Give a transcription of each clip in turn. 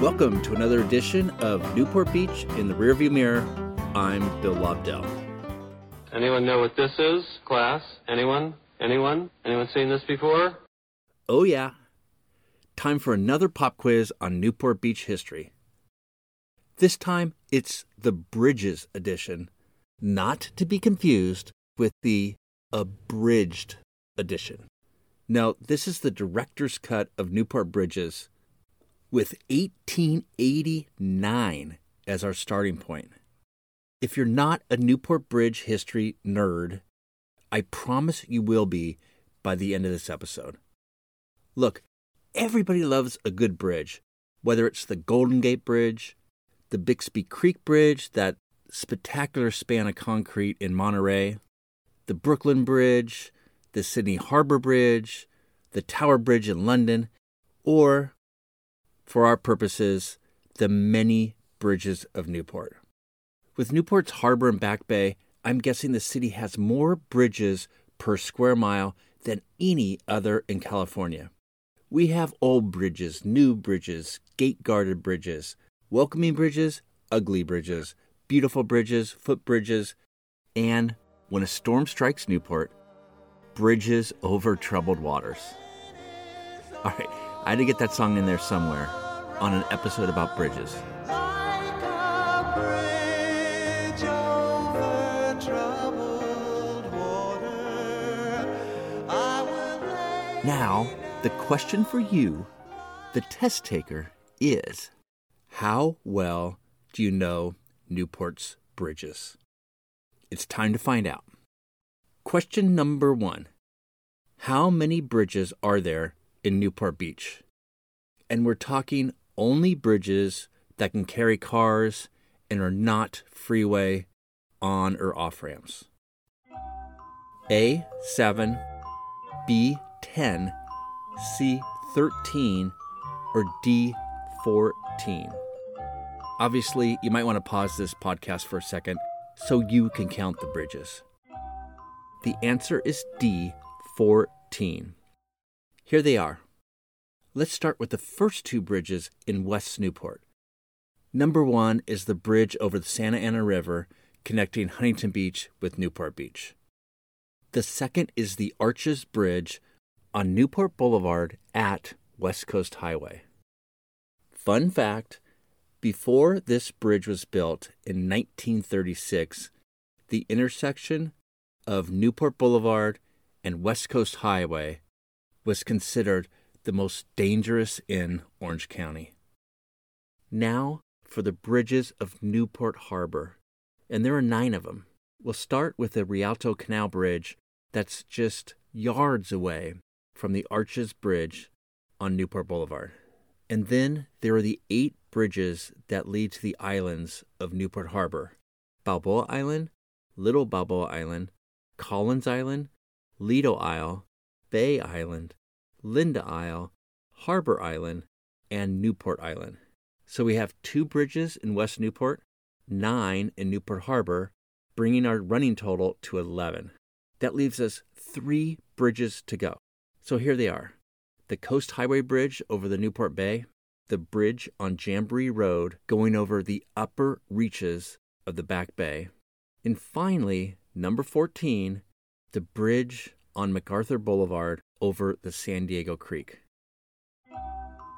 Welcome to another edition of Newport Beach in the Rearview Mirror. I'm Bill Lobdell. Anyone know what this is, class? Anyone? Anyone? Anyone seen this before? Oh, yeah. Time for another pop quiz on Newport Beach history. This time, it's the Bridges edition, not to be confused with the abridged edition. Now, this is the director's cut of Newport Bridges with 1889 as our starting point. If you're not a Newport Bridge history nerd, I promise you will be by the end of this episode. Look, everybody loves a good bridge, whether it's the Golden Gate Bridge, the Bixby Creek Bridge, that spectacular span of concrete in Monterey, the Brooklyn Bridge, the Sydney Harbor Bridge, the Tower Bridge in London, or, for our purposes, the many bridges of Newport. With Newport's harbor and back bay, I'm guessing the city has more bridges per square mile than any other in California. We have old bridges, new bridges, gate guarded bridges, welcoming bridges, ugly bridges, beautiful bridges, footbridges, and when a storm strikes Newport, bridges over troubled waters. All right, I had to get that song in there somewhere on an episode about bridges. Now, the question for you, the test taker, is how well do you know Newport's bridges? It's time to find out. Question number one How many bridges are there in Newport Beach? And we're talking only bridges that can carry cars and are not freeway on or off ramps. A7, B 10, C 13, or D 14? Obviously, you might want to pause this podcast for a second so you can count the bridges. The answer is D 14. Here they are. Let's start with the first two bridges in West Newport. Number one is the bridge over the Santa Ana River connecting Huntington Beach with Newport Beach. The second is the Arches Bridge on Newport Boulevard at West Coast Highway. Fun fact before this bridge was built in 1936, the intersection of Newport Boulevard and West Coast Highway was considered the most dangerous in Orange County. Now for the bridges of Newport Harbor, and there are nine of them. We'll start with the Rialto Canal Bridge that's just yards away from the Arches Bridge on Newport Boulevard. And then there are the eight bridges that lead to the islands of Newport Harbor Balboa Island, Little Balboa Island, Collins Island, Lido Isle, Bay Island, Linda Isle, Harbor Island, and Newport Island. So we have two bridges in West Newport, nine in Newport Harbor, bringing our running total to 11. That leaves us three bridges to go. So here they are the Coast Highway Bridge over the Newport Bay, the bridge on Jamboree Road going over the upper reaches of the Back Bay, and finally, number 14, the bridge on MacArthur Boulevard over the San Diego Creek.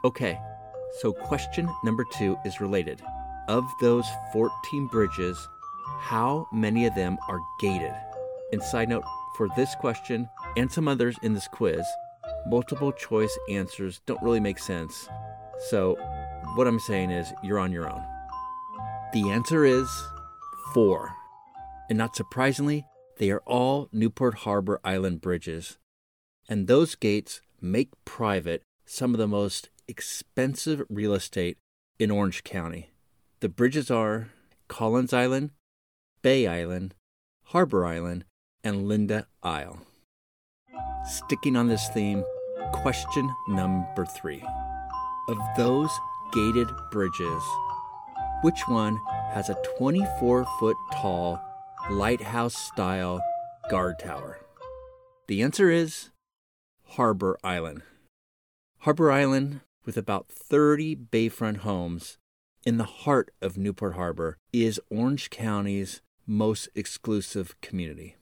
Okay, so question number two is related. Of those 14 bridges, how many of them are gated? And side note, for this question and some others in this quiz, multiple choice answers don't really make sense. So, what I'm saying is, you're on your own. The answer is four. And not surprisingly, they are all Newport Harbor Island bridges. And those gates make private some of the most expensive real estate in Orange County. The bridges are Collins Island, Bay Island, Harbor Island, and Linda Isle. Sticking on this theme, question number three. Of those gated bridges, which one has a 24 foot tall lighthouse style guard tower? The answer is Harbor Island. Harbor Island with about 30 bayfront homes in the heart of Newport Harbor, is Orange County's most exclusive community.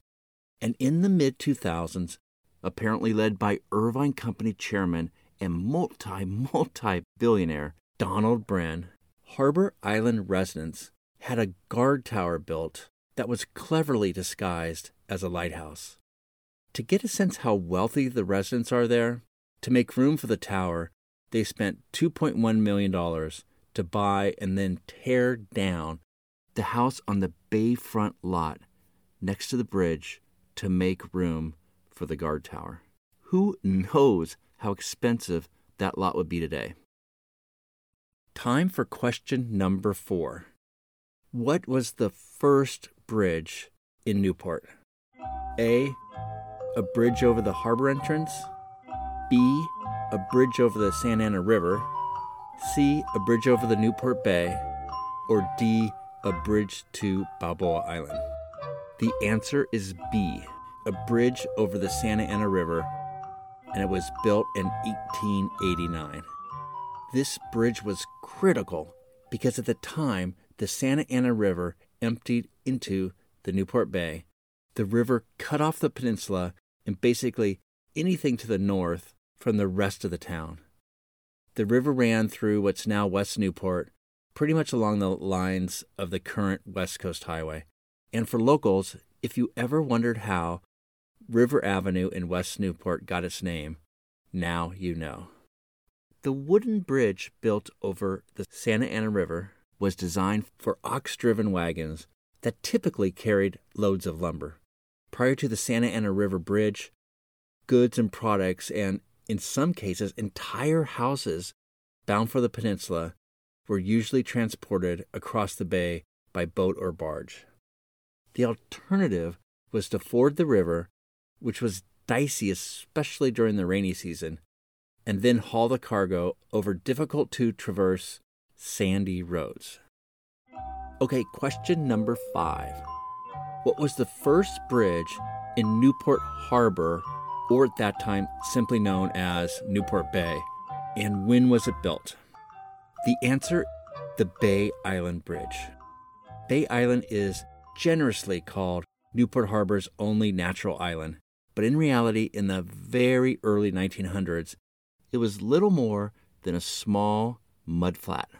And in the mid 2000s, apparently led by Irvine Company chairman and multi multi billionaire Donald Bren, Harbor Island residents had a guard tower built that was cleverly disguised as a lighthouse. To get a sense how wealthy the residents are there, to make room for the tower, they spent $2.1 million to buy and then tear down the house on the bayfront lot next to the bridge to make room for the guard tower. Who knows how expensive that lot would be today? Time for question number four. What was the first bridge in Newport? A. A bridge over the harbor entrance. B. A bridge over the Santa Ana River. C. A bridge over the Newport Bay. Or D. A bridge to Balboa Island. The answer is B. A bridge over the Santa Ana River, and it was built in 1889. This bridge was critical because at the time the Santa Ana River emptied into the Newport Bay. The river cut off the peninsula and basically anything to the north from the rest of the town. The river ran through what's now West Newport, pretty much along the lines of the current West Coast Highway. And for locals, if you ever wondered how River Avenue in West Newport got its name, now you know. The wooden bridge built over the Santa Ana River was designed for ox driven wagons that typically carried loads of lumber. Prior to the Santa Ana River Bridge, goods and products, and in some cases, entire houses bound for the peninsula were usually transported across the bay by boat or barge. The alternative was to ford the river, which was dicey, especially during the rainy season, and then haul the cargo over difficult to traverse sandy roads. Okay, question number five. What was the first bridge in Newport Harbor, or at that time simply known as Newport Bay, and when was it built? The answer the Bay Island Bridge. Bay Island is generously called Newport Harbor's only natural island, but in reality, in the very early 1900s, it was little more than a small mud flat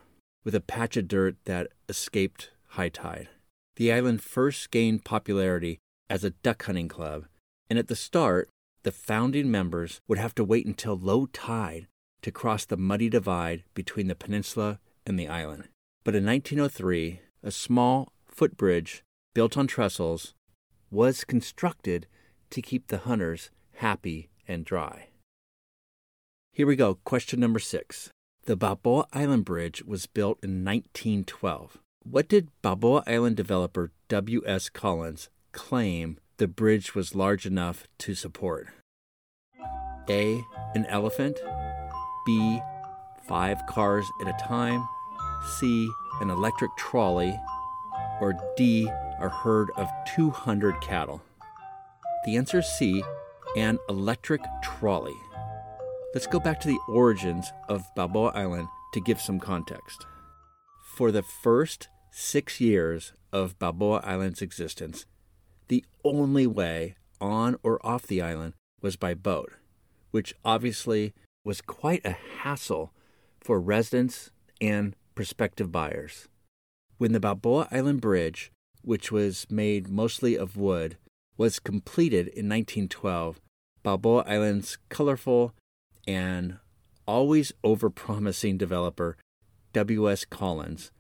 with a patch of dirt that escaped high tide. The island first gained popularity as a duck hunting club, and at the start, the founding members would have to wait until low tide to cross the muddy divide between the peninsula and the island. But in 1903, a small footbridge built on trestles was constructed to keep the hunters happy and dry. Here we go. Question number six. The Balboa Island Bridge was built in 1912. What did Balboa Island developer W.S. Collins claim the bridge was large enough to support? A. An elephant. B. Five cars at a time. C. An electric trolley. Or D. A herd of 200 cattle. The answer is C. An electric trolley. Let's go back to the origins of Balboa Island to give some context. For the first six years of Balboa Island's existence, the only way on or off the island was by boat, which obviously was quite a hassle for residents and prospective buyers. When the Balboa Island Bridge, which was made mostly of wood, was completed in 1912, Balboa Island's colorful and always overpromising developer W.S. Collins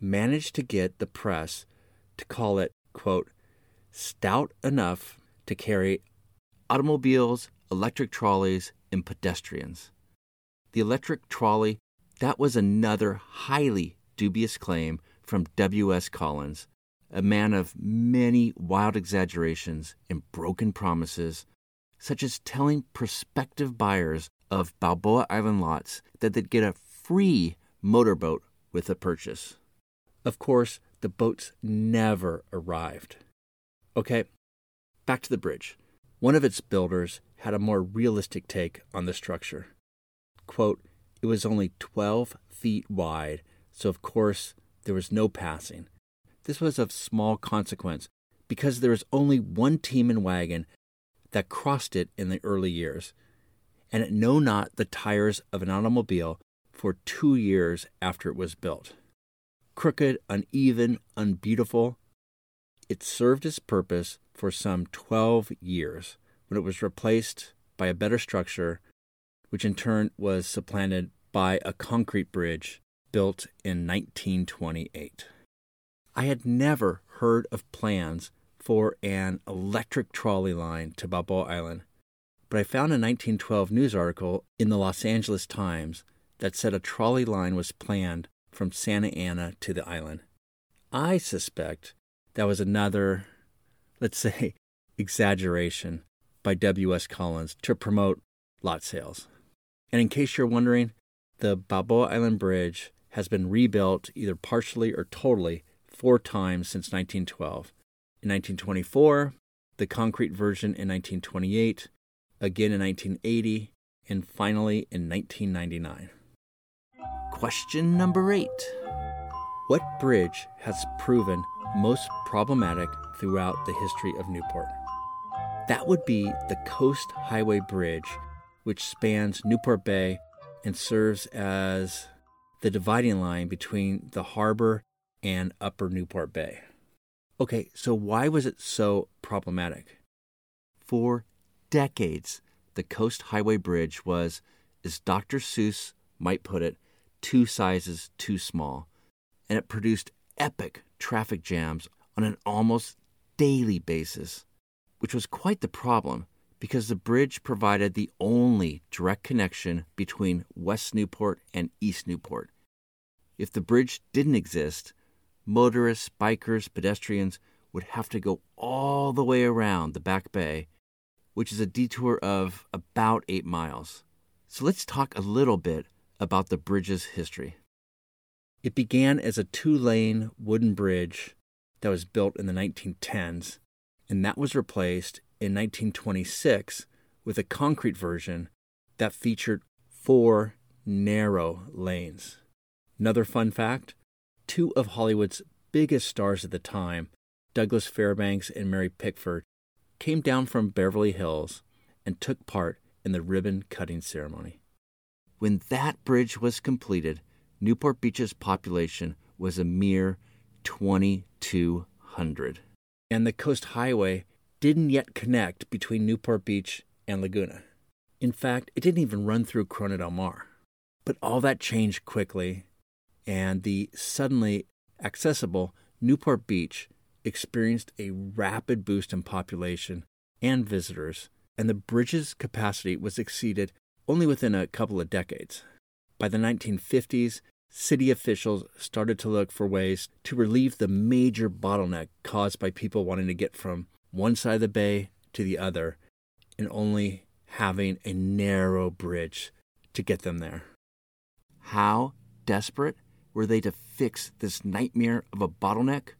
managed to get the press to call it, quote, stout enough to carry automobiles, electric trolleys, and pedestrians. The electric trolley, that was another highly dubious claim from W.S. Collins, a man of many wild exaggerations and broken promises such as telling prospective buyers of Balboa Island lots that they'd get a free motorboat with the purchase. Of course, the boats never arrived. Okay, back to the bridge. One of its builders had a more realistic take on the structure. Quote, It was only 12 feet wide, so of course there was no passing. This was of small consequence because there was only one team and wagon that crossed it in the early years, and it know not the tires of an automobile for two years after it was built. Crooked, uneven, unbeautiful, it served its purpose for some 12 years when it was replaced by a better structure, which in turn was supplanted by a concrete bridge built in 1928. I had never heard of plans for an electric trolley line to Balboa Island, but I found a 1912 news article in the Los Angeles Times that said a trolley line was planned from Santa Ana to the island. I suspect that was another, let's say, exaggeration by W.S. Collins to promote lot sales. And in case you're wondering, the Balboa Island Bridge has been rebuilt either partially or totally four times since 1912. In 1924, the concrete version in 1928, again in 1980, and finally in 1999. Question number eight What bridge has proven most problematic throughout the history of Newport? That would be the Coast Highway Bridge, which spans Newport Bay and serves as the dividing line between the harbor and Upper Newport Bay. Okay, so why was it so problematic? For decades, the Coast Highway Bridge was, as Dr. Seuss might put it, two sizes too small, and it produced epic traffic jams on an almost daily basis which was quite the problem because the bridge provided the only direct connection between West Newport and East Newport. If the bridge didn't exist, motorists, bikers, pedestrians would have to go all the way around the Back Bay, which is a detour of about eight miles. So let's talk a little bit about the bridge's history. It began as a two lane wooden bridge that was built in the 1910s and that was replaced in 1926 with a concrete version that featured four narrow lanes. Another fun fact two of Hollywood's biggest stars at the time, Douglas Fairbanks and Mary Pickford, came down from Beverly Hills and took part in the ribbon cutting ceremony. When that bridge was completed, Newport Beach's population was a mere 2,200 and the Coast Highway didn't yet connect between Newport Beach and Laguna. In fact, it didn't even run through Corona del Mar. But all that changed quickly, and the suddenly accessible Newport Beach experienced a rapid boost in population and visitors, and the bridge's capacity was exceeded only within a couple of decades. By the 1950s, city officials started to look for ways to relieve the major bottleneck caused by people wanting to get from one side of the bay to the other and only having a narrow bridge to get them there. How desperate were they to fix this nightmare of a bottleneck?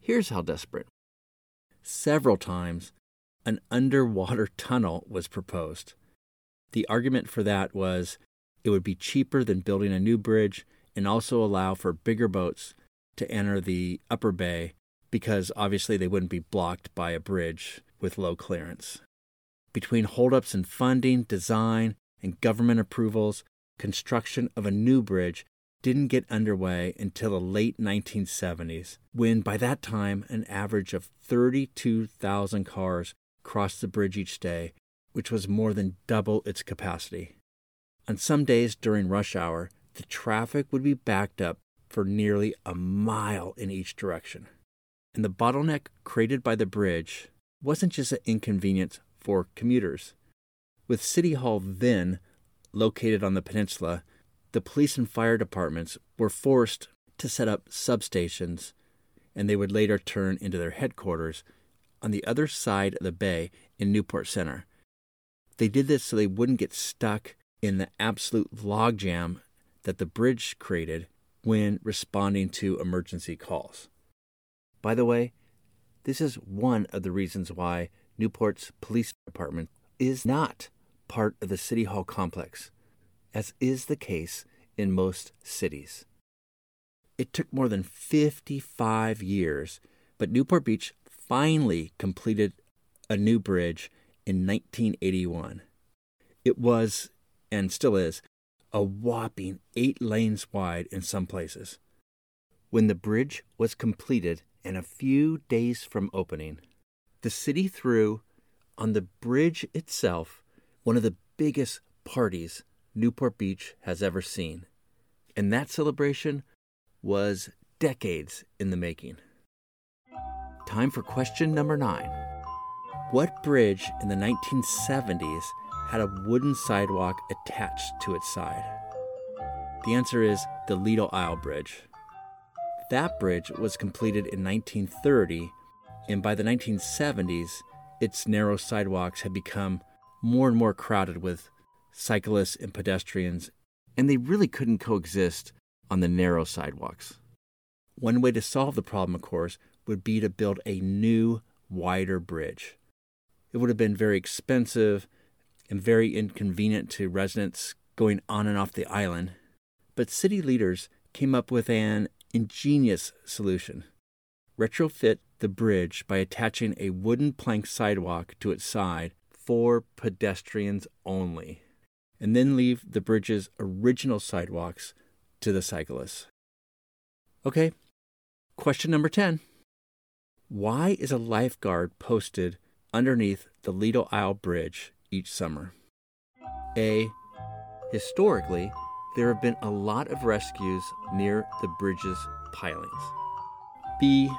Here's how desperate. Several times, an underwater tunnel was proposed. The argument for that was it would be cheaper than building a new bridge and also allow for bigger boats to enter the upper bay because obviously they wouldn't be blocked by a bridge with low clearance. Between holdups in funding, design, and government approvals, construction of a new bridge didn't get underway until the late 1970s, when by that time an average of 32,000 cars crossed the bridge each day, which was more than double its capacity. On some days during rush hour, the traffic would be backed up for nearly a mile in each direction. And the bottleneck created by the bridge wasn't just an inconvenience for commuters. With City Hall then located on the peninsula, the police and fire departments were forced to set up substations, and they would later turn into their headquarters on the other side of the bay in Newport Center. They did this so they wouldn't get stuck in the absolute logjam that the bridge created when responding to emergency calls. By the way, this is one of the reasons why Newport's police department is not part of the City Hall complex. as is the case in most cities. It took more than 55 years, but Newport Beach finally completed a new bridge in 1981. It was, and still is, a whopping eight lanes wide in some places. When the bridge was completed and a few days from opening, the city threw on the bridge itself one of the biggest parties Newport Beach has ever seen. And that celebration was decades in the making. Time for question number nine. What bridge in the 1970s had a wooden sidewalk attached to its side? The answer is the Lido Isle Bridge. That bridge was completed in 1930, and by the 1970s, its narrow sidewalks had become more and more crowded with cyclists and pedestrians, and they really couldn't coexist on the narrow sidewalks. One way to solve the problem, of course, would be to build a new, wider bridge. It would have been very expensive and very inconvenient to residents going on and off the island, but city leaders came up with an ingenious solution. Retrofit the bridge by attaching a wooden plank sidewalk to its side for pedestrians only, and then leave the bridge's original sidewalks to the cyclists. Okay, question number 10. Why is a lifeguard posted underneath the Lido Isle Bridge each summer? A. Historically, there have been a lot of rescues near the bridge's pilings. B.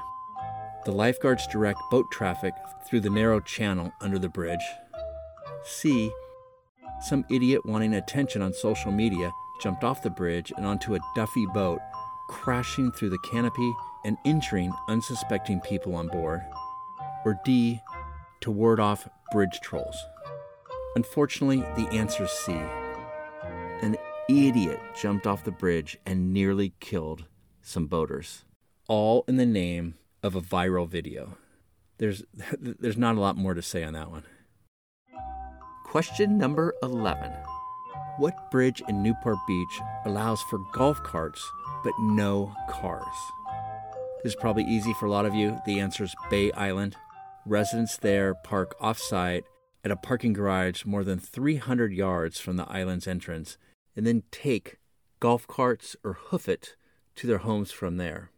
The lifeguards direct boat traffic through the narrow channel under the bridge. C. Some idiot wanting attention on social media jumped off the bridge and onto a Duffy boat, crashing through the canopy and injuring unsuspecting people on board. Or D. To ward off bridge trolls. Unfortunately, the answer is C. An idiot jumped off the bridge and nearly killed some boaters, all in the name of a viral video. There's, there's not a lot more to say on that one. Question number 11 What bridge in Newport Beach allows for golf carts but no cars? This is probably easy for a lot of you. The answer is Bay Island. Residents there park offsite at a parking garage more than 300 yards from the island's entrance and then take golf carts or hoof it to their homes from there.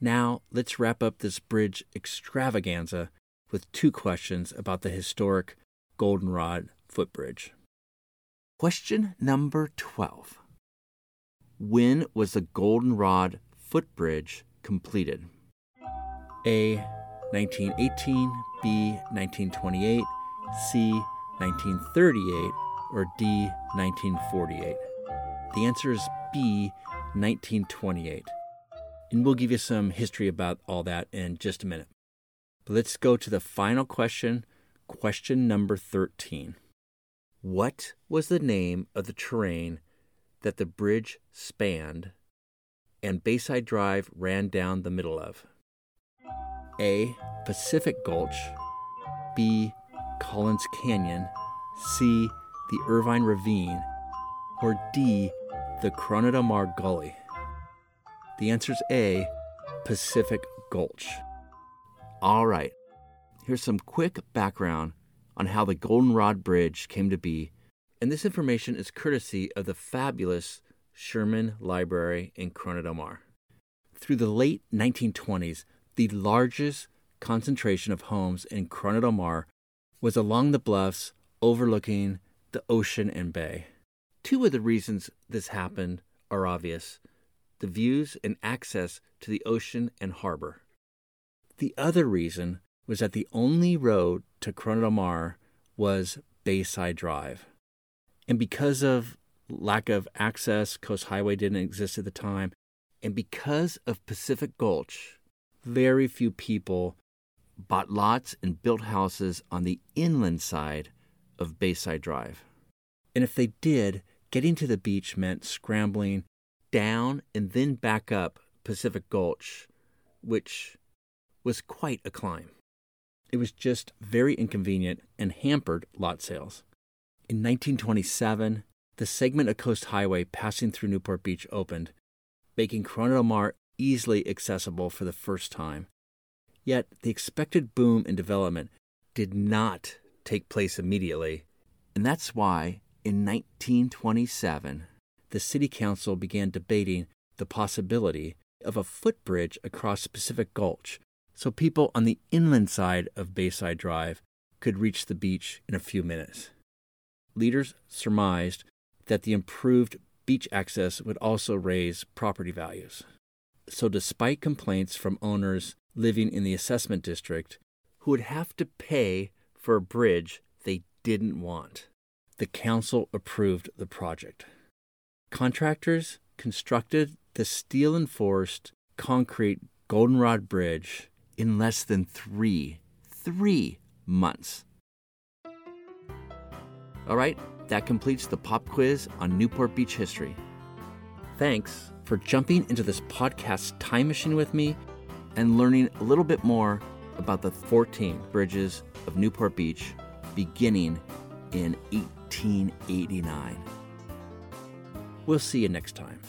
Now, let's wrap up this bridge extravaganza with two questions about the historic Goldenrod footbridge. Question number 12 When was the Goldenrod footbridge completed? A. 1918, B. 1928, C. 1938, or D. 1948? The answer is B. 1928. And we'll give you some history about all that in just a minute. But let's go to the final question, question number 13. What was the name of the terrain that the bridge spanned and Bayside Drive ran down the middle of? A. Pacific Gulch, B. Collins Canyon, C. The Irvine Ravine, or D. The Corona Mar Gully? The answer is A, Pacific Gulch. All right, here's some quick background on how the Goldenrod Bridge came to be, and this information is courtesy of the fabulous Sherman Library in Corona del Mar. Through the late 1920s, the largest concentration of homes in Corona del Mar was along the bluffs overlooking the ocean and bay. Two of the reasons this happened are obvious the views and access to the ocean and harbor. The other reason was that the only road to Corona del Mar was Bayside Drive. And because of lack of access, Coast Highway didn't exist at the time, and because of Pacific Gulch, very few people bought lots and built houses on the inland side of Bayside Drive. And if they did, getting to the beach meant scrambling down and then back up Pacific Gulch, which was quite a climb. It was just very inconvenient and hampered lot sales. In 1927, the segment of Coast Highway passing through Newport Beach opened, making Corona del Mar easily accessible for the first time. Yet the expected boom in development did not take place immediately, and that's why in 1927 the City Council began debating the possibility of a footbridge across Pacific Gulch so people on the inland side of Bayside Drive could reach the beach in a few minutes. Leaders surmised that the improved beach access would also raise property values. So, despite complaints from owners living in the assessment district who would have to pay for a bridge they didn't want, the council approved the project. Contractors constructed the steel enforced concrete Goldenrod Bridge in less than three, three months. All right, that completes the pop quiz on Newport Beach history. Thanks for jumping into this podcast time machine with me and learning a little bit more about the 14 bridges of Newport Beach beginning in 1889. We'll see you next time.